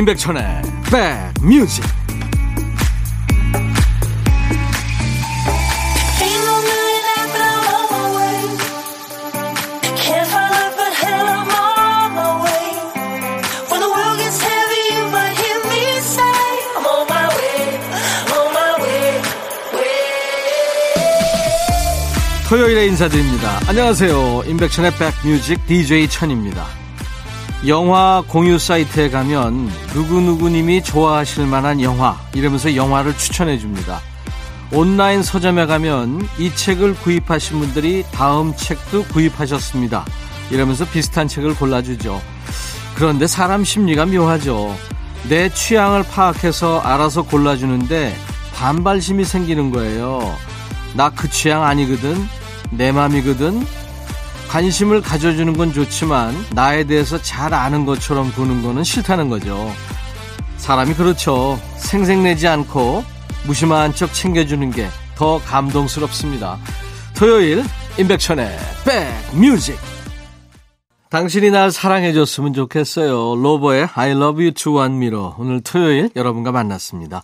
임백천의 백뮤직 토요일에 인사드립니다. 안녕하세요. 임백천의 백뮤직 DJ 천입니다. 영화 공유 사이트에 가면 누구누구님이 좋아하실 만한 영화 이러면서 영화를 추천해 줍니다. 온라인 서점에 가면 이 책을 구입하신 분들이 다음 책도 구입하셨습니다. 이러면서 비슷한 책을 골라주죠. 그런데 사람 심리가 묘하죠. 내 취향을 파악해서 알아서 골라주는데 반발심이 생기는 거예요. 나 그 취향 아니거든. 내 맘이거든. 관심을 가져주는 건 좋지만 나에 대해서 잘 아는 것처럼 보는 거는 싫다는 거죠. 사람이 그렇죠. 생색내지 않고 무심한 척 챙겨주는 게 더 감동스럽습니다. 토요일 임백천의 백뮤직 당신이 날 사랑해줬으면 좋겠어요. 로버의 I love you to one mirror 오늘 토요일 여러분과 만났습니다.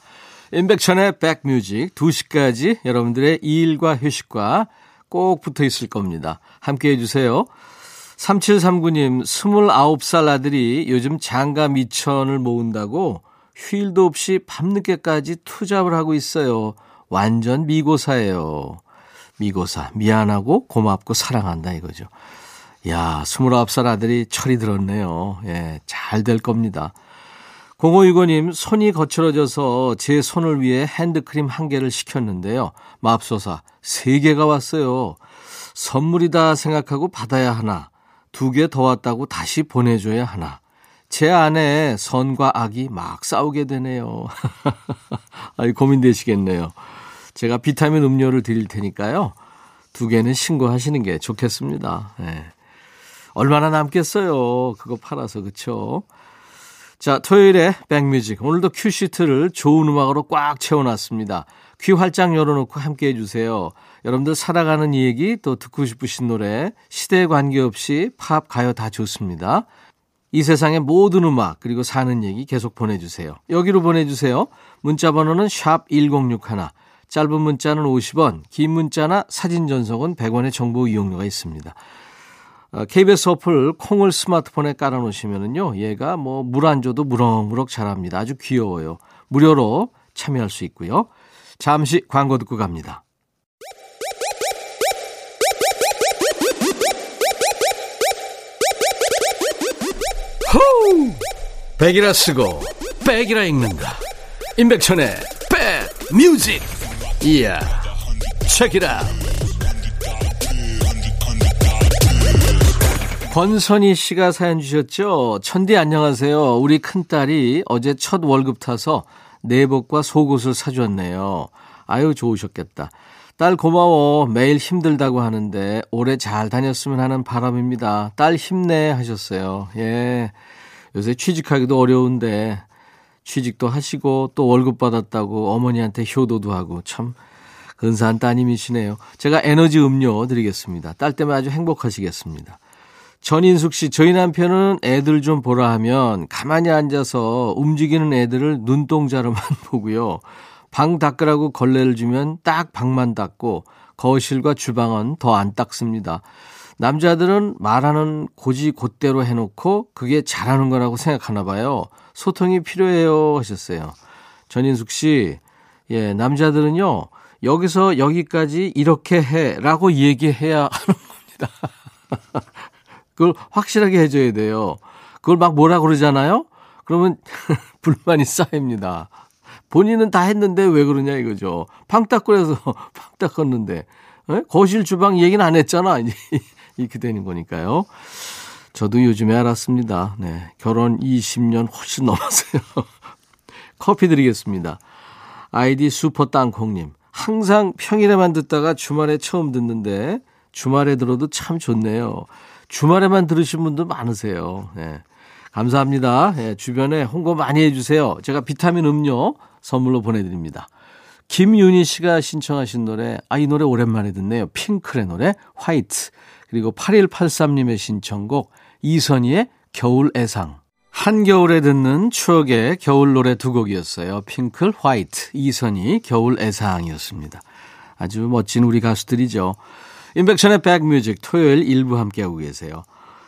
임백천의 백뮤직 2시까지 여러분들의 일과 휴식과 꼭 붙어 있을 겁니다. 함께 해주세요. 3739님, 29살 아들이 요즘 장가 미천을 모은다고 휴일도 없이 밤늦게까지 투잡을 하고 있어요. 완전 미고사예요. 미고사. 미안하고 고맙고 사랑한다 이거죠. 야, 29살 아들이 철이 들었네요. 예, 잘 될 겁니다. 0565님, 손이 거칠어져서 제 손을 위해 핸드크림 한 개를 시켰는데요. 맙소사, 세 개가 왔어요. 선물이다 생각하고 받아야 하나, 두 개 더 왔다고 다시 보내줘야 하나. 제 안에 선과 악이 막 싸우게 되네요. 아이, 고민되시겠네요. 제가 비타민 음료를 드릴 테니까요. 두 개는 신고하시는 게 좋겠습니다. 네. 얼마나 남겠어요. 그거 팔아서, 그쵸? 자, 토요일에 백뮤직. 오늘도 큐시트를 좋은 음악으로 꽉 채워놨습니다. 귀 활짝 열어놓고 함께 해주세요. 여러분들 살아가는 얘기 또 듣고 싶으신 노래 시대에 관계없이 팝, 가요 다 좋습니다. 이 세상의 모든 음악 그리고 사는 얘기 계속 보내주세요. 여기로 보내주세요. 문자 번호는 샵 1061. 짧은 문자는 50원, 긴 문자나 사진 전송은 100원의 정보 이용료가 있습니다. KBS 어, 어플 콩을 스마트폰에 깔아놓으시면은요, 얘가 뭐 물 안 줘도 무럭무럭 자랍니다. 아주 귀여워요. 무료로 참여할 수 있고요. 잠시 광고 듣고 갑니다. 호우! 백이라 쓰고 백이라 읽는다. 임백천의 백 뮤직. 이야. 책이라. 권선희 씨가 사연 주셨죠? 천디 안녕하세요. 우리 큰딸이 어제 첫 월급 타서 내복과 속옷을 사줬네요. 아유, 좋으셨겠다. 딸 고마워. 매일 힘들다고 하는데 올해 잘 다녔으면 하는 바람입니다. 딸 힘내 하셨어요. 예. 요새 취직하기도 어려운데 취직도 하시고 또 월급 받았다고 어머니한테 효도도 하고 참 근사한 따님이시네요. 제가 에너지 음료 드리겠습니다. 딸 때문에 아주 행복하시겠습니다. 전인숙 씨, 저희 남편은 애들 좀 보라 하면 가만히 앉아서 움직이는 애들을 눈동자로만 보고요. 방 닦으라고 걸레를 주면 딱 방만 닦고 거실과 주방은 더 안 닦습니다. 남자들은 말하는 고지 곧대로 해놓고 그게 잘하는 거라고 생각하나 봐요. 소통이 필요해요 하셨어요. 전인숙 씨, 예, 남자들은요, 여기서 여기까지 이렇게 해 라고 얘기해야 하는 겁니다. 그걸 확실하게 해줘야 돼요. 그걸 막 뭐라 그러잖아요? 그러면 불만이 쌓입니다. 본인은 다 했는데 왜 그러냐 이거죠. 해서 방 닦았는데 에? 거실 주방 얘기는 안 했잖아. 이렇게 되는 거니까요. 저도 요즘에 알았습니다. 네. 결혼 20년 훨씬 넘었어요. 커피 드리겠습니다. 아이디 슈퍼 땅콩님. 항상 평일에만 듣다가 주말에 처음 듣는데 주말에 들어도 참 좋네요. 주말에만 들으신 분도 많으세요. 네. 감사합니다. 네, 주변에 홍보 많이 해주세요. 제가 비타민 음료 선물로 보내드립니다. 김윤희 씨가 신청하신 노래, 아, 이 노래 오랜만에 듣네요. 핑클의 노래, 화이트. 그리고 8183님의 신청곡, 이선희의 겨울 애상. 한겨울에 듣는 추억의 겨울 노래 두 곡이었어요. 핑클, 화이트, 이선희, 겨울 애상이었습니다. 아주 멋진 우리 가수들이죠. 인백션의 백뮤직 토요일 일부 함께하고 계세요.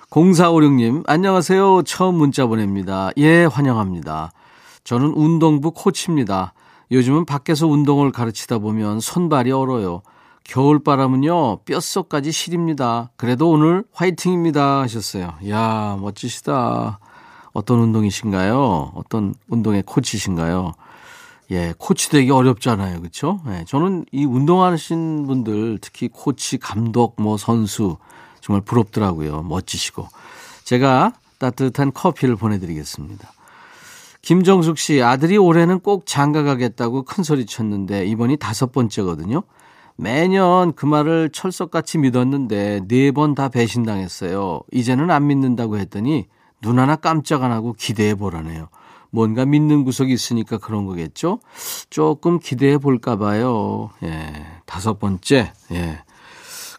0456님, 안녕하세요. 처음 문자 보냅니다. 예, 환영합니다. 저는 운동부 코치입니다. 요즘은 밖에서 운동을 가르치다 보면 손발이 얼어요. 겨울바람은요, 뼛속까지 시립니다. 그래도 오늘 화이팅입니다. 하셨어요. 이야, 멋지시다. 어떤 운동이신가요? 어떤 운동의 코치신가요? 예, 코치 되기 어렵잖아요. 그렇죠? 예, 저는 이 운동하신 분들 특히 코치, 감독, 뭐 선수 정말 부럽더라고요. 멋지시고. 제가 따뜻한 커피를 보내 드리겠습니다. 김정숙 씨, 아들이 올해는 꼭 장가 가겠다고 큰 소리 쳤는데 이번이 다섯 번째거든요. 매년 그 말을 철석같이 믿었는데 네 번 다 배신당했어요. 이제는 안 믿는다고 했더니 눈 하나 깜짝 안 하고 기대해 보라네요. 뭔가 믿는 구석이 있으니까 그런 거겠죠? 조금 기대해 볼까 봐요. 예. 다섯 번째. 예.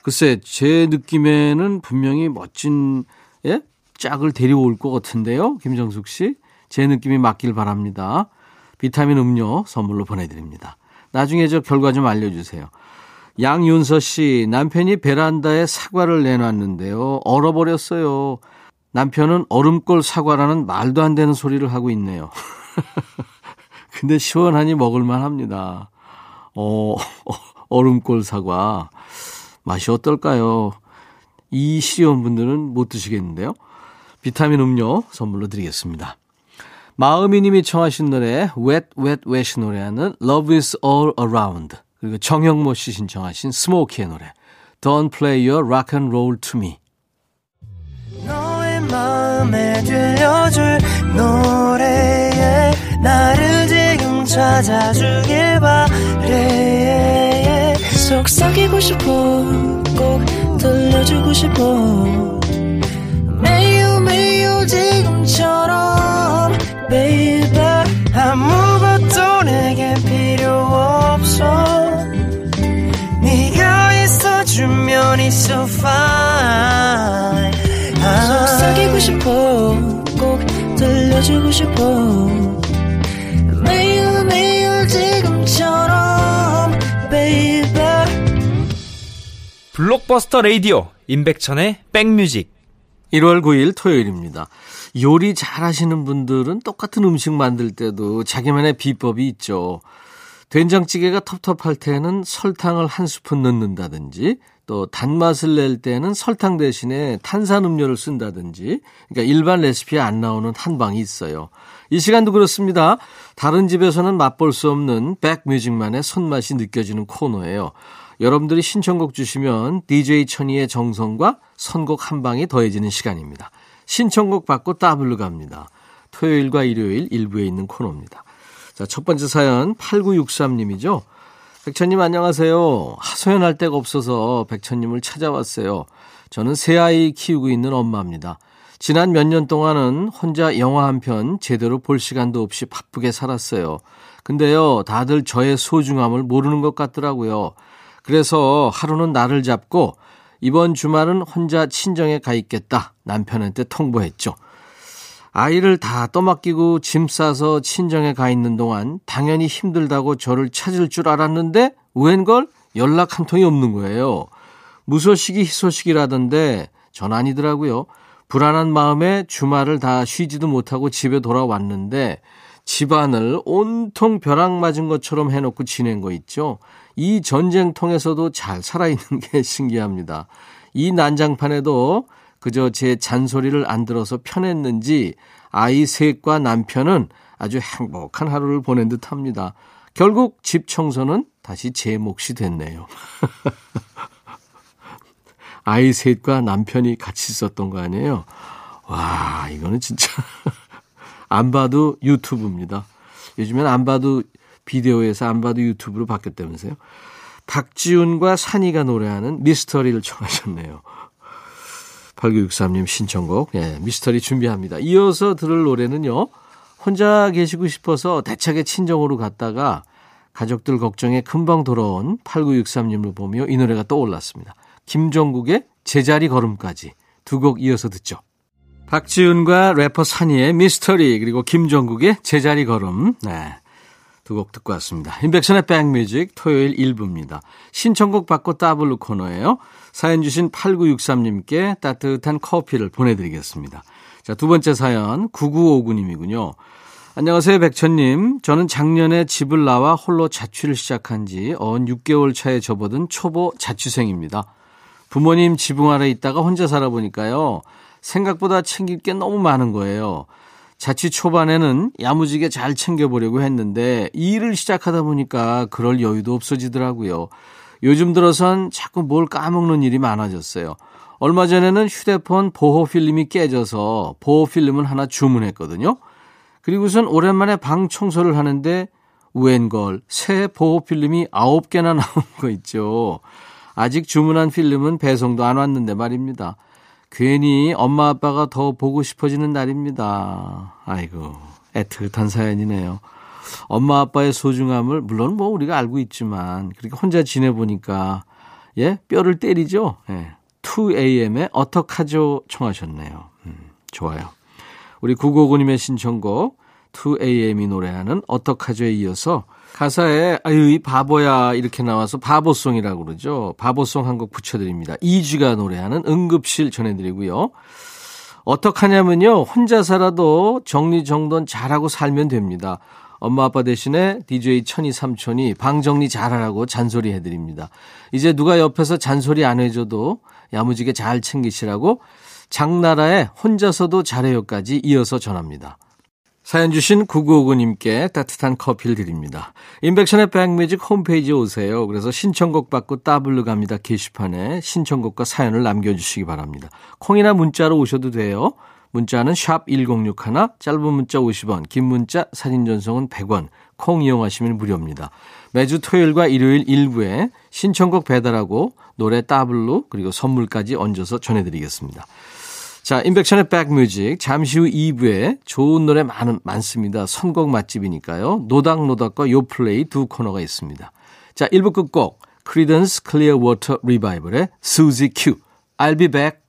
글쎄, 제 느낌에는 분명히 멋진, 예? 짝을 데려올 것 같은데요. 김정숙 씨. 제 느낌이 맞길 바랍니다. 비타민 음료 선물로 보내드립니다. 나중에 저 결과 좀 알려주세요. 양윤서 씨, 남편이 베란다에 사과를 내놨는데요. 얼어버렸어요. 남편은 얼음골 사과라는 말도 안 되는 소리를 하고 있네요. 근데 시원하니 먹을만 합니다. 어, 얼음골 사과. 맛이 어떨까요? 이 시험분들은 못 드시겠는데요? 비타민 음료 선물로 드리겠습니다. 마음이님이 청하신 노래 Wet Wet Wet이 노래하는 Love is All Around 그리고 정영모 씨 신청하신 스모키의 노래 Don't Play Your Rock and Roll to Me 마음에 들려줄 노래에 나를 지금 찾아주길 바래. 속삭이고 싶어 꼭 들려주고 싶어. 매우 매우 지금처 들려주고 싶어 매일 매일 지금처럼 baby 블록버스터 레이디오 임백천의 백뮤직 1월 9일 토요일입니다. 요리 잘 하시는 분들은 똑같은 음식 만들 때도 자기만의 비법이 있죠. 된장찌개가 텁텁할 때는 설탕을 한 스푼 넣는다든지 또 단맛을 낼 때는 설탕 대신에 탄산음료를 쓴다든지 그러니까 일반 레시피에 안 나오는 한방이 있어요. 이 시간도 그렇습니다. 다른 집에서는 맛볼 수 없는 백뮤직만의 손맛이 느껴지는 코너예요. 여러분들이 신청곡 주시면 DJ 천이의 정성과 선곡 한 방이 더해지는 시간입니다. 신청곡 받고 따블로 갑니다. 토요일과 일요일 일부에 있는 코너입니다. 자, 첫 번째 사연 8963님이죠. 백천님 안녕하세요. 하소연할 데가 없어서 백천님을 찾아왔어요. 저는 새 아이 키우고 있는 엄마입니다. 지난 몇 년 동안은 혼자 영화 한 편 제대로 볼 시간도 없이 바쁘게 살았어요. 근데요, 다들 저의 소중함을 모르는 것 같더라고요. 그래서 하루는 나를 잡고 이번 주말은 혼자 친정에 가 있겠다 남편한테 통보했죠. 아이를 다 떠맡기고 짐 싸서 친정에 가 있는 동안 당연히 힘들다고 저를 찾을 줄 알았는데 웬걸 연락 한 통이 없는 거예요. 무소식이 희소식이라던데 전 아니더라고요. 불안한 마음에 주말을 다 쉬지도 못하고 집에 돌아왔는데 집안을 온통 벼락 맞은 것처럼 해놓고 지낸 거 있죠. 이 전쟁통에서도 잘 살아있는 게 신기합니다. 이 난장판에도 그저 제 잔소리를 안 들어서 편했는지 아이 셋과 남편은 아주 행복한 하루를 보낸 듯 합니다. 결국 집 청소는 다시 제 몫이 됐네요. 아이 셋과 남편이 같이 있었던 거 아니에요? 와, 이거는 진짜 안 봐도 유튜브입니다. 요즘엔 안 봐도 비디오에서 안 봐도 유튜브로 바뀌었다면서요. 박지훈과 산이가 노래하는 미스터리를 청하셨네요. 8963님 신청곡, 예, 미스터리 준비합니다. 이어서 들을 노래는요, 혼자 계시고 싶어서 대차게 친정으로 갔다가 가족들 걱정에 금방 돌아온 8963님을 보며 이 노래가 떠올랐습니다. 김종국의 제자리 걸음까지 두 곡 이어서 듣죠. 박지훈과 래퍼 산이의 미스터리 그리고 김종국의 제자리 걸음 네. 두 곡 듣고 왔습니다. 인백션의 백뮤직 토요일 1부입니다. 신청곡 받고 따블로 코너예요. 사연 주신 8963님께 따뜻한 커피를 보내드리겠습니다. 자, 두 번째 사연 9959님이군요. 안녕하세요, 백천님. 저는 작년에 집을 나와 홀로 자취를 시작한 지 언 6개월 차에 접어든 초보 자취생입니다. 부모님 지붕 아래 있다가 혼자 살아보니까요. 생각보다 챙길 게 너무 많은 거예요. 자취 초반에는 야무지게 잘 챙겨보려고 했는데 일을 시작하다 보니까 그럴 여유도 없어지더라고요. 요즘 들어선 자꾸 뭘 까먹는 일이 많아졌어요. 얼마 전에는 휴대폰 보호 필름이 깨져서 보호 필름을 하나 주문했거든요. 그리고선 오랜만에 방 청소를 하는데 웬걸 새 보호 필름이 9개나 나온 거 있죠. 아직 주문한 필름은 배송도 안 왔는데 말입니다. 괜히 엄마 아빠가 더 보고 싶어지는 날입니다. 아이고, 애틋한 사연이네요. 엄마 아빠의 소중함을 물론 뭐 우리가 알고 있지만 그렇게 혼자 지내보니까 예 뼈를 때리죠. 예. 2AM의 어떡하죠 청하셨네요. 음, 좋아요. 우리 959님의 신청곡 2AM이 노래하는 어떡하죠에 이어서 가사에 아유 이 바보야 이렇게 나와서 바보송이라고 그러죠. 바보송 한 곡 붙여드립니다. 이쥐가 노래하는 응급실 전해드리고요. 어떡하냐면요. 혼자 살아도 정리정돈 잘하고 살면 됩니다. 엄마 아빠 대신에 DJ 천이 삼촌이 방 정리 잘하라고 잔소리 해드립니다. 이제 누가 옆에서 잔소리 안 해줘도 야무지게 잘 챙기시라고 장나라의 혼자서도 잘해요까지 이어서 전합니다. 사연 주신 9959님께 따뜻한 커피를 드립니다. 인백션의 백뮤직 홈페이지에 오세요. 그래서 신청곡 받고 따블로 갑니다. 게시판에 신청곡과 사연을 남겨주시기 바랍니다. 콩이나 문자로 오셔도 돼요. 문자는 샵 1061, 짧은 문자 50원, 긴 문자 사진 전송은 100원, 콩 이용하시면 무료입니다. 매주 토요일과 일요일 일부에 신청곡 배달하고 노래 따블로 그리고 선물까지 얹어서 전해드리겠습니다. 자, 인백션의 백뮤직. 잠시 후 2부에 좋은 노래 많, 많습니다. 선곡 맛집이니까요. 노닥노닥과 요플레이 두 코너가 있습니다. 자, 1부 끝곡. Creedence Clearwater Revival의 Suzie Q. I'll be back.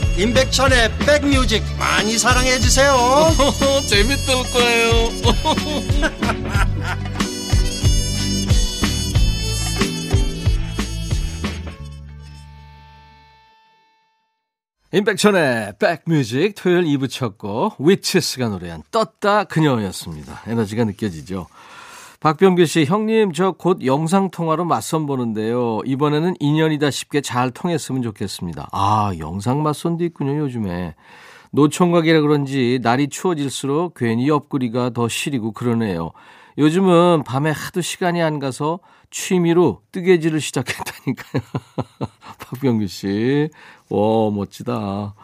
임백천의 백뮤직 많이 사랑해 주세요 재밌을 거예요 임백천의 백뮤직 토요일 2부 쳤고 위치스가 노래한 떴다 그녀였습니다. 에너지가 느껴지죠. 박병규 씨, 형님 저 곧 영상 통화로 맞선 보는데요. 이번에는 인연이다 싶게 잘 통했으면 좋겠습니다. 아, 영상 맞선도 있군요, 요즘에. 노총각이라 그런지 날이 추워질수록 괜히 옆구리가 더 시리고 그러네요. 요즘은 밤에 하도 시간이 안 가서 취미로 뜨개질을 시작했다니까요. 박병규 씨. 와, 멋지다.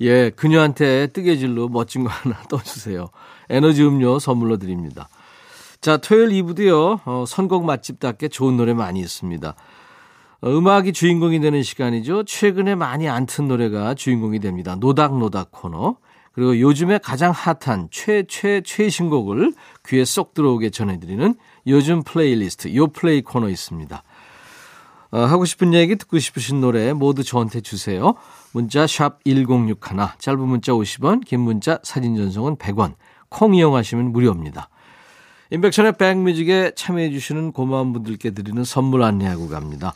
예, 그녀한테 뜨개질로 멋진 거 하나 떠주세요. 에너지 음료 선물로 드립니다. 자, 토요일 2부도요, 어, 선곡 맛집답게 좋은 노래 많이 있습니다. 어, 음악이 주인공이 되는 시간이죠. 최근에 많이 안 튼 노래가 주인공이 됩니다. 노닥노닥 코너. 그리고 요즘에 가장 핫한 최최 최신곡을 귀에 쏙 들어오게 전해드리는 요즘 플레이리스트 요 플레이 코너 있습니다. 어, 하고 싶은 얘기 듣고 싶으신 노래 모두 저한테 주세요. 문자 샵 1061, 짧은 문자 50원, 긴 문자 사진 전송은 100원, 콩 이용하시면 무료입니다. 인백션의 백뮤직에 참여해 주시는 고마운 분들께 드리는 선물 안내하고 갑니다.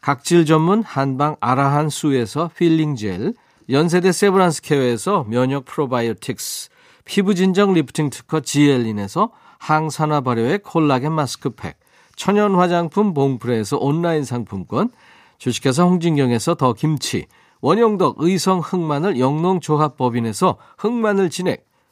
각질 전문 한방 아라한 수에서 필링 젤, 연세대 세브란스 케어에서 면역 프로바이오틱스, 피부 진정 리프팅 특허 지엘린에서 항산화 발효의 콜라겐 마스크팩, 천연 화장품 봉프레에서 온라인 상품권, 주식회사 홍진경에서 더 김치, 원영덕 의성 흑마늘 영농조합법인에서 흑마늘 진액,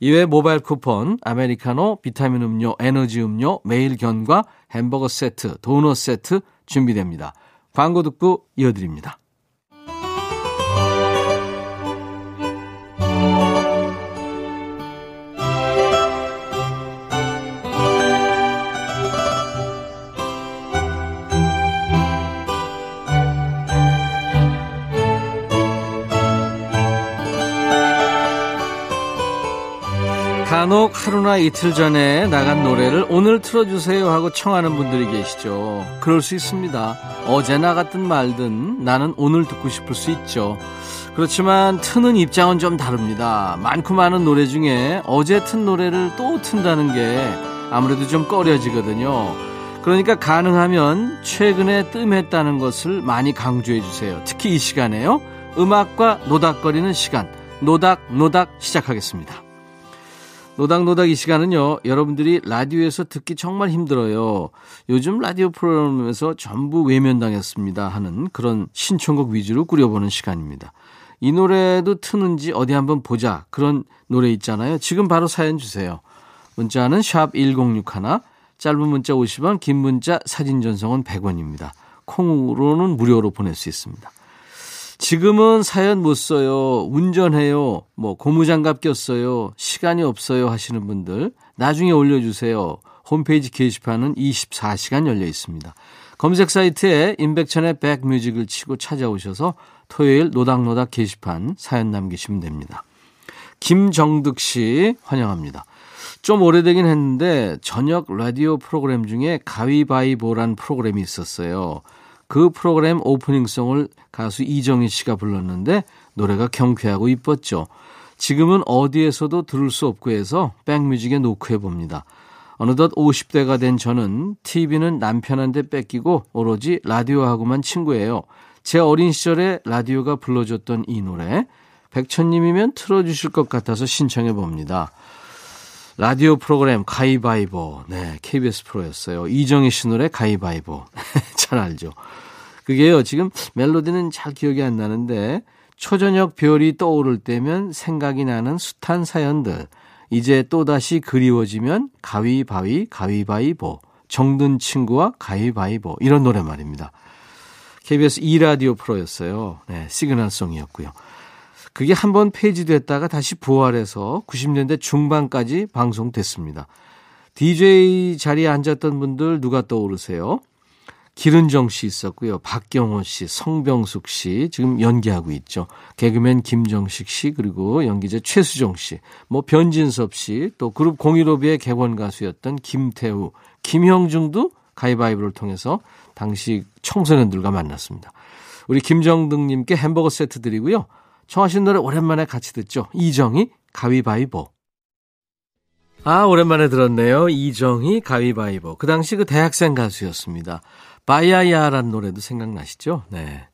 이외 모바일 쿠폰, 아메리카노, 비타민 음료, 에너지 음료, 매일 견과, 햄버거 세트, 도넛 세트 준비됩니다. 광고 듣고 이어드립니다. 하루나 이틀 전에 나간 노래를 오늘 틀어주세요 하고 청하는 분들이 계시죠. 그럴 수 있습니다. 어제 나갔든 말든 나는 오늘 듣고 싶을 수 있죠. 그렇지만 트는 입장은 좀 다릅니다. 많고 많은 노래 중에 어제 튼 노래를 또 튼다는 게 아무래도 좀 꺼려지거든요. 그러니까 가능하면 최근에 뜸했다는 것을 많이 강조해 주세요. 특히 이 시간에요. 음악과 노닥거리는 시간. 노닥, 노닥 시작하겠습니다. 노닥노닥 이 시간은요, 여러분들이 라디오에서 듣기 정말 힘들어요. 요즘 라디오 프로그램에서 전부 외면당했습니다 하는 그런 신청곡 위주로 꾸려보는 시간입니다. 이 노래도 트는지 어디 한번 보자. 그런 노래 있잖아요. 지금 바로 사연 주세요. 문자는 샵 1061, 짧은 문자 50원, 긴 문자 사진 전송은 100원입니다. 콩으로는 무료로 보낼 수 있습니다. 지금은 사연 못 써요. 운전해요. 뭐 고무장갑 꼈어요. 시간이 없어요 하시는 분들 나중에 올려주세요. 홈페이지 게시판은 24시간 열려 있습니다. 검색 사이트에 임백천의 백뮤직을 치고 찾아오셔서 토요일 노닥노닥 게시판 사연 남기시면 됩니다. 김정득 씨 환영합니다. 좀 오래되긴 했는데 저녁 라디오 프로그램 중에 가위바위보란 프로그램이 있었어요. 그 프로그램 오프닝송을 가수 이정희 씨가 불렀는데 노래가 경쾌하고 이뻤죠. 지금은 어디에서도 들을 수 없고 해서 백뮤직에 노크해 봅니다. 어느덧 50대가 된 저는 TV는 남편한테 뺏기고 오로지 라디오하고만 친구예요. 제 어린 시절에 라디오가 불러줬던 이 노래 백천님이면 틀어주실 것 같아서 신청해 봅니다. 라디오 프로그램 가위바위보. 네, KBS 프로였어요. 이정희 씨 노래 가위바위보. 잘 알죠. 그게요, 지금 멜로디는 잘 기억이 안 나는데, 초저녁 별이 떠오를 때면 생각이 나는 숱한 사연들. 이제 또다시 그리워지면 가위바위, 가위바위보. 정든 친구와 가위바위보. 이런 노래 말입니다. KBS 2라디오 프로였어요. 네, 시그널송이었고요. 그게 한 번 폐지됐다가 다시 부활해서 90년대 중반까지 방송됐습니다. DJ 자리에 앉았던 분들 누가 떠오르세요? 기른정 씨 있었고요. 박경호 씨, 성병숙 씨 지금 연기하고 있죠. 개그맨 김정식 씨 그리고 연기자 최수정 씨, 뭐 변진섭 씨, 또 그룹 015비의 객원 가수였던 김태우, 김형중도 가위바위보를 통해서 당시 청소년들과 만났습니다. 우리 김정등님께 햄버거 세트 드리고요. 청하신 노래 오랜만에 같이 듣죠. 이정희 가위바위보. 아, 오랜만에 들었네요. 이정희 가위바위보. 그 당시 그 대학생 가수였습니다. 바야야라는 노래도 생각나시죠? 네.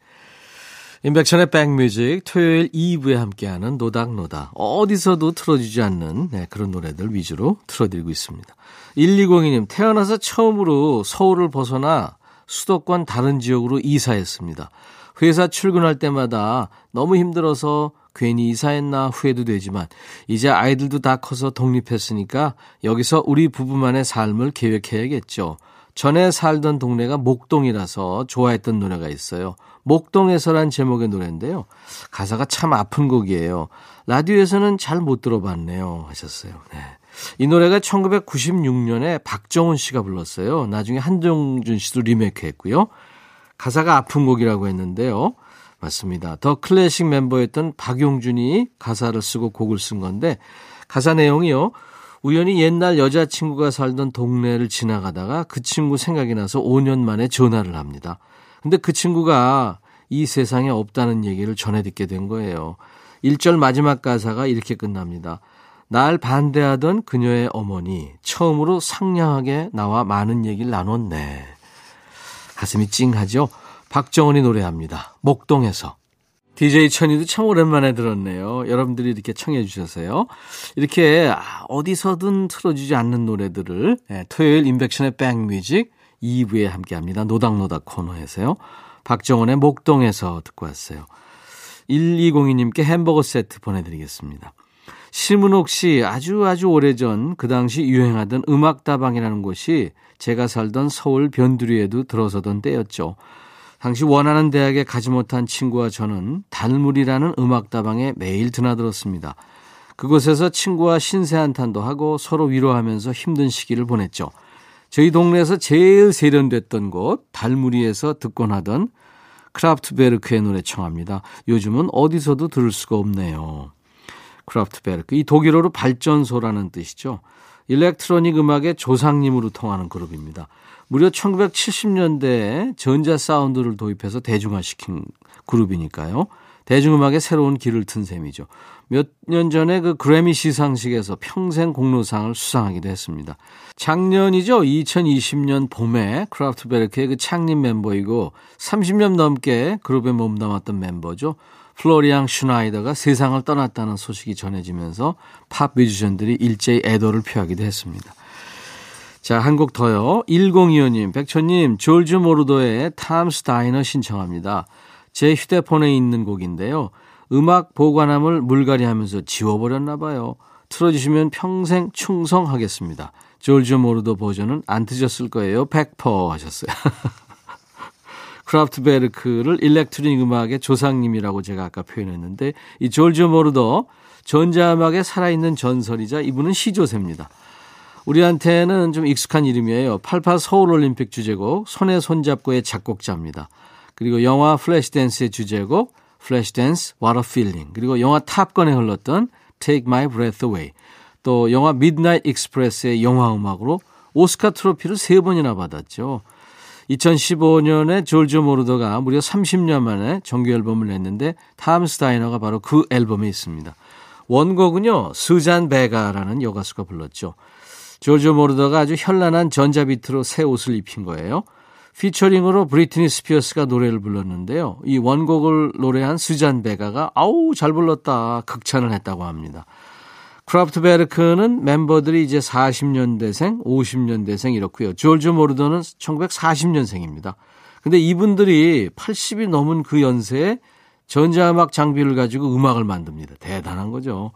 인백천의 백뮤직 토요일 2부에 함께하는 노닥노닥 어디서도 틀어주지 않는 네, 그런 노래들 위주로 틀어드리고 있습니다. 1202님 태어나서 처음으로 서울을 벗어나 수도권 다른 지역으로 이사했습니다. 회사 출근할 때마다 너무 힘들어서 괜히 이사했나 후회도 되지만 이제 아이들도 다 커서 독립했으니까 여기서 우리 부부만의 삶을 계획해야겠죠. 전에 살던 동네가 목동이라서 좋아했던 노래가 있어요. 목동에서란 제목의 노래인데요. 가사가 참 아픈 곡이에요. 라디오에서는 잘 못 들어봤네요. 하셨어요. 네. 이 노래가 1996년에 박정훈 씨가 불렀어요. 나중에 한정준 씨도 리메이크 했고요. 가사가 아픈 곡이라고 했는데요. 맞습니다. 더 클래식 멤버였던 박용준이 가사를 쓰고 곡을 쓴 건데 가사 내용이요. 우연히 옛날 여자친구가 살던 동네를 지나가다가 그 친구 생각이 나서 5년 만에 전화를 합니다. 근데 그 친구가 이 세상에 없다는 얘기를 전해 듣게 된 거예요. 1절 마지막 가사가 이렇게 끝납니다. 날 반대하던 그녀의 어머니 처음으로 상냥하게 나와 많은 얘기를 나눴네. 가슴이 찡하죠? 박정은이 노래합니다. 목동에서. DJ 천이도 참 오랜만에 들었네요. 여러분들이 이렇게 청해 주셔서요. 이렇게 어디서든 틀어주지 않는 노래들을 네, 토요일 인백션의 백뮤직 2부에 함께합니다. 노닥노닥 코너에서요. 박정원의 목동에서 듣고 왔어요. 1202님께 햄버거 세트 보내드리겠습니다. 심은옥 씨 아주 아주 오래전 그 당시 유행하던 음악다방이라는 곳이 제가 살던 서울 변두리에도 들어서던 때였죠. 당시 원하는 대학에 가지 못한 친구와 저는 달무리라는 음악다방에 매일 드나들었습니다. 그곳에서 친구와 신세 한탄도 하고 서로 위로하면서 힘든 시기를 보냈죠. 저희 동네에서 제일 세련됐던 곳 달무리에서 듣곤 하던 크라프트베르크의 노래 청합니다. 요즘은 어디서도 들을 수가 없네요. 크라프트베르크 이 독일어로 발전소라는 뜻이죠. 일렉트로닉 음악의 조상님으로 통하는 그룹입니다. 무려 1970년대에 전자 사운드를 도입해서 대중화시킨 그룹이니까요. 대중음악의 새로운 길을 튼 셈이죠. 몇 년 전에 그 그래미 시상식에서 평생 공로상을 수상하기도 했습니다. 작년이죠. 2020년 봄에 크라프트베르크의 그 창립 멤버이고 30년 넘게 그룹에 몸담았던 멤버죠. 플로리앙 슈나이더가 세상을 떠났다는 소식이 전해지면서 팝 뮤지션들이 일제히 애도를 표하기도 했습니다. 자, 한 곡 더요. 1025님, 백천님, 조르조 모로더의 Tom's Diner 신청합니다. 제 휴대폰에 있는 곡인데요. 음악 보관함을 물갈이 하면서 지워버렸나 봐요. 틀어주시면 평생 충성하겠습니다. 조르조 모로더 버전은 안 틀었을 거예요. 100% 하셨어요. 크라프트베르크를 electronic 음악의 조상님이라고 제가 아까 표현했는데 이 조르조 모로더 전자음악의 살아있는 전설이자 이분은 시조새입니다. 우리한테는 좀 익숙한 이름이에요. 88 서울올림픽 주제곡 손에 손잡고의 작곡자입니다. 그리고 영화 플래시댄스의 주제곡 플래시댄스 What a Feeling 그리고 영화 Top Gun에 흘렀던 Take My Breath Away 또 영화 Midnight Express의 영화 음악으로 오스카 트로피를 세 번이나 받았죠. 2015년에 조르조 모로더가 무려 30년 만에 정규 앨범을 냈는데 Tom's Diner가 바로 그 앨범에 있습니다. 원곡은요. 수잔 베가라는 여가수가 불렀죠. 조르조 모로더가 아주 현란한 전자비트로 새 옷을 입힌 거예요. 피처링으로 브리트니 스피어스가 노래를 불렀는데요. 이 원곡을 노래한 수잔 베가가 아우 잘 불렀다 극찬을 했다고 합니다. 크라프트베르크는 멤버들이 이제 40년대생, 50년대생 이렇고요. 조르조 모로더는 1940년생입니다. 근데 이분들이 80이 넘은 그 연세에 전자음악 장비를 가지고 음악을 만듭니다. 대단한 거죠.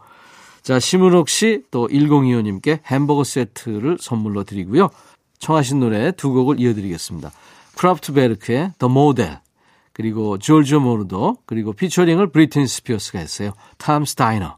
자, 심은옥 씨, 또 1025님께 햄버거 세트를 선물로 드리고요. 청하신 노래 두 곡을 이어드리겠습니다. 크라프트베르크의 The Model, 그리고 조르조 모로더, 그리고 피처링을 브리트니 스피어스가 했어요. Tom's Diner.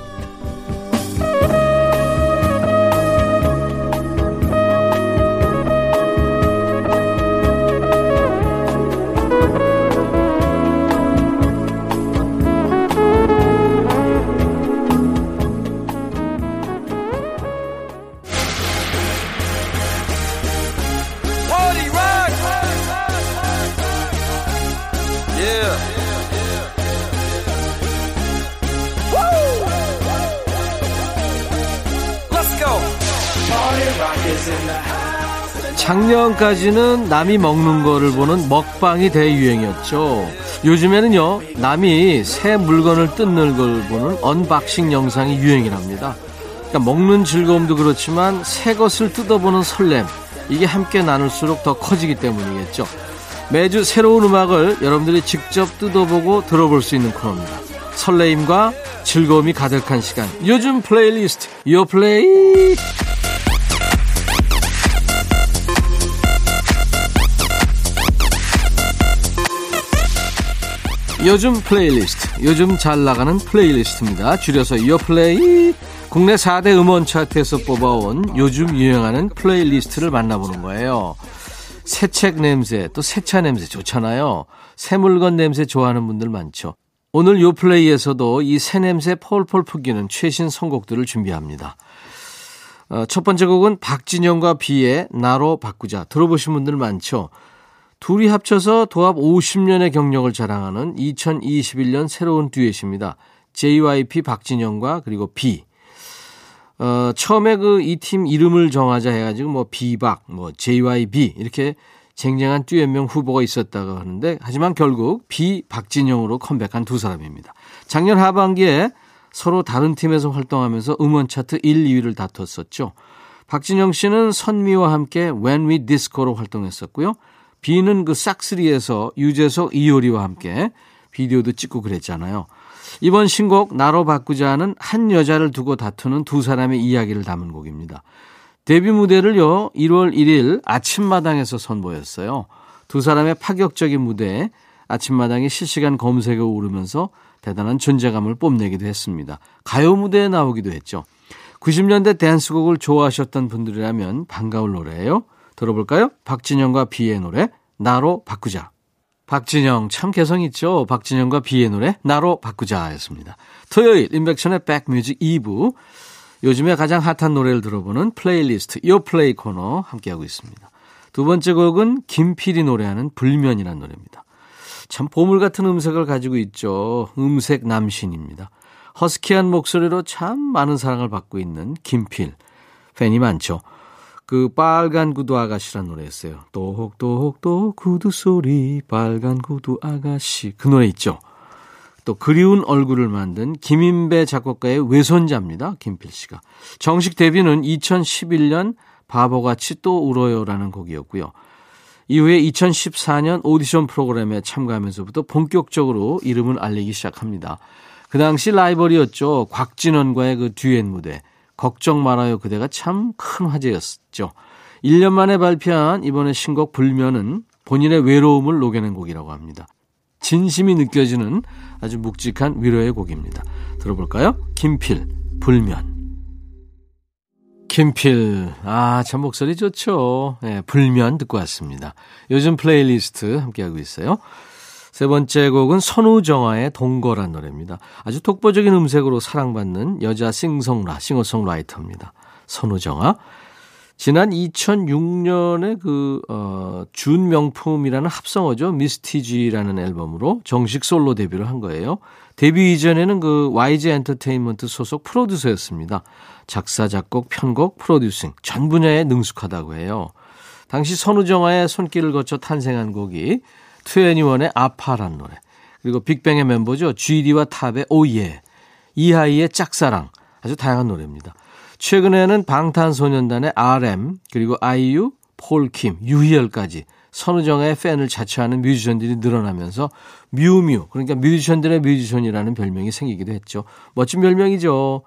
작년까지는 남이 먹는 거를 보는 먹방이 대유행이었죠. 요즘에는요, 남이 새 물건을 뜯는 걸 보는 unboxing 영상이 유행이랍니다. 그러니까 먹는 즐거움도 그렇지만 새 것을 뜯어보는 설렘, 이게 함께 나눌수록 더 커지기 때문이겠죠. 매주 새로운 음악을 여러분들이 직접 뜯어보고 들어볼 수 있는 코너입니다. 설레임과 즐거움이 가득한 시간. 요즘 플레이리스트, 요 플레이! 요즘 플레이리스트, 요즘 잘 나가는 playlist입니다. 줄여서 요플레이. 국내 4대 음원 차트에서 뽑아온 요즘 유행하는 playlist를 만나보는 거예요. 새책 냄새, 또 새차 냄새 좋잖아요. 새 물건 냄새 좋아하는 분들 많죠. 오늘 요플레이에서도 이 새 냄새 폴폴 풍기는 최신 선곡들을 준비합니다. 어, 첫 번째 곡은 박진영과 비의 나로 바꾸자. 들어보신 분들 많죠? 둘이 합쳐서 도합 50년의 경력을 자랑하는 2021년 새로운 듀엣입니다. JYP 박진영과 그리고 B. 어, 처음에 그 이 팀 이름을 정하자 해가지고 뭐 비박, 뭐 JYB 이렇게 쟁쟁한 듀엣명 후보가 있었다고 하는데 하지만 결국 비 박진영으로 컴백한 두 사람입니다. 작년 하반기에 서로 다른 팀에서 활동하면서 음원 차트 1, 2위를 다퉜었죠. 박진영 씨는 선미와 함께 When We Disco로 활동했었고요. 비는 그 싹스리에서 유재석 이효리와 함께 비디오도 찍고 그랬잖아요. 이번 신곡 나로 바꾸자는 한 여자를 두고 다투는 두 사람의 이야기를 담은 곡입니다. 데뷔 무대를요, 1월 1일 아침마당에서 선보였어요. 두 사람의 파격적인 무대에 아침마당이 실시간 검색에 오르면서 대단한 존재감을 뽐내기도 했습니다. 가요 무대에 나오기도 했죠. 90년대 댄스곡을 좋아하셨던 분들이라면 반가울 노래예요. 들어볼까요? 박진영과 비의 노래 나로 바꾸자. 박진영 참 개성 있죠. 박진영과 비의 노래 나로 바꾸자였습니다. 토요일 임백천의 백뮤직 2부 요즘에 가장 핫한 노래를 들어보는 플레이리스트 요플레이 코너 함께하고 있습니다. 두 번째 곡은 김필이 노래하는 불면이라는 노래입니다. 참 보물 같은 음색을 가지고 있죠. 음색 남신입니다. 허스키한 목소리로 참 많은 사랑을 받고 있는 김필. 팬이 많죠. 그 빨간 구두 아가씨란 노래였어요. 또혹또혹또 구두 소리 빨간 구두 아가씨 그 노래 있죠. 또 그리운 얼굴을 만든 김인배 작곡가의 외손자입니다. 김필 씨가. 정식 데뷔는 2011년 바보같이 또 울어요라는 곡이었고요. 이후에 2014년 오디션 프로그램에 참가하면서부터 본격적으로 이름을 알리기 시작합니다. 그 당시 라이벌이었죠. 곽진언과의 그 듀엣 무대. 걱정 말아요 그대가 참 큰 화제였죠. 1년 만에 발표한 이번에 신곡 불면은 본인의 외로움을 녹여낸 곡이라고 합니다. 진심이 느껴지는 아주 묵직한 위로의 곡입니다. 들어볼까요? 김필, 불면. 김필, 아, 참 목소리 좋죠. 네, 불면 듣고 왔습니다. 요즘 플레이리스트 함께하고 있어요. 세 번째 곡은 선우정아의 동거란 노래입니다. 아주 독보적인 음색으로 사랑받는 여자 싱송라, 싱어송라이터입니다. 선우정아. 지난 2006년에 그, 어, 준 명품이라는 합성어죠. 미스티지라는 앨범으로 정식 솔로 데뷔를 한 거예요. 데뷔 이전에는 그 YG 엔터테인먼트 소속 프로듀서였습니다. 작사, 작곡, 편곡, 프로듀싱 전 분야에 능숙하다고 해요. 당시 선우정아의 손길을 거쳐 탄생한 곡이 2NE1의 아파란 노래. 그리고 빅뱅의 멤버죠. GD와 탑의 Oh Yeah. 이하이의 짝사랑. 아주 다양한 노래입니다. 최근에는 방탄소년단의 RM, 그리고 아이유, 폴킴, 유희열까지 선우정아의 팬을 자처하는 뮤지션들이 늘어나면서 뮤뮤, 그러니까 뮤지션들의 뮤지션이라는 별명이 생기기도 했죠. 멋진 별명이죠.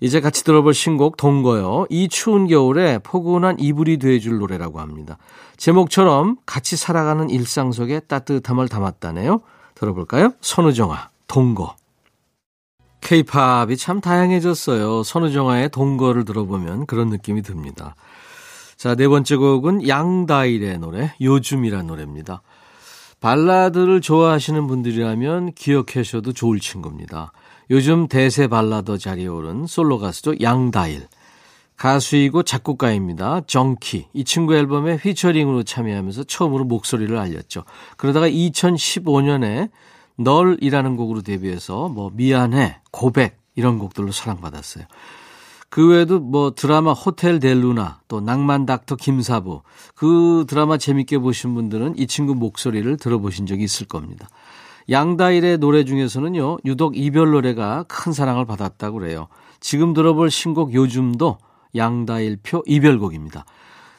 이제 같이 들어볼 신곡 동거요. 이 추운 겨울에 포근한 이불이 돼줄 노래라고 합니다. 제목처럼 같이 살아가는 일상 속에 따뜻함을 담았다네요. 들어볼까요? 선우정아, 동거. 케이팝이 참 다양해졌어요. 선우정아의 동거를 들어보면 그런 느낌이 듭니다. 자, 네 번째 곡은 양다일의 노래, 요즘이란 노래입니다. 발라드를 좋아하시는 분들이라면 기억하셔도 좋을 친구입니다. 요즘 대세 발라더 자리에 오른 솔로 가수죠. 양다일. 가수이고 작곡가입니다. 정키. 이 친구 앨범에 휘처링으로 참여하면서 처음으로 목소리를 알렸죠. 그러다가 2015년에 널이라는 곡으로 데뷔해서 뭐 미안해, 고백 이런 곡들로 사랑받았어요. 그 외에도 뭐 드라마 호텔 델루나 또 낭만 닥터 김사부 그 드라마 재밌게 보신 분들은 이 친구 목소리를 들어보신 적이 있을 겁니다. 양다일의 노래 중에서는요, 유독 이별 노래가 큰 사랑을 받았다고 그래요. 지금 들어볼 신곡 요즘도 양다일표 이별곡입니다.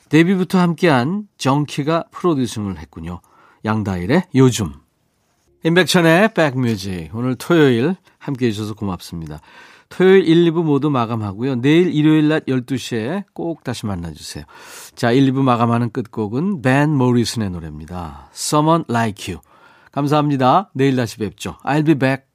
데뷔부터 함께한 정키가 프로듀싱을 했군요. 양다일의 요즘. 임백천의 백뮤직. 오늘 토요일 함께 해 주셔서 고맙습니다. 토요일 1, 2부 모두 마감하고요. 내일 일요일 낮 12시에 꼭 다시 만나주세요. 자, 1, 2부 마감하는 끝곡은 벤 모리슨의 노래입니다. Someone Like You. 감사합니다. 내일 다시 뵙죠. I'll be back.